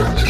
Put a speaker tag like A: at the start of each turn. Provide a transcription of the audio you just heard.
A: nur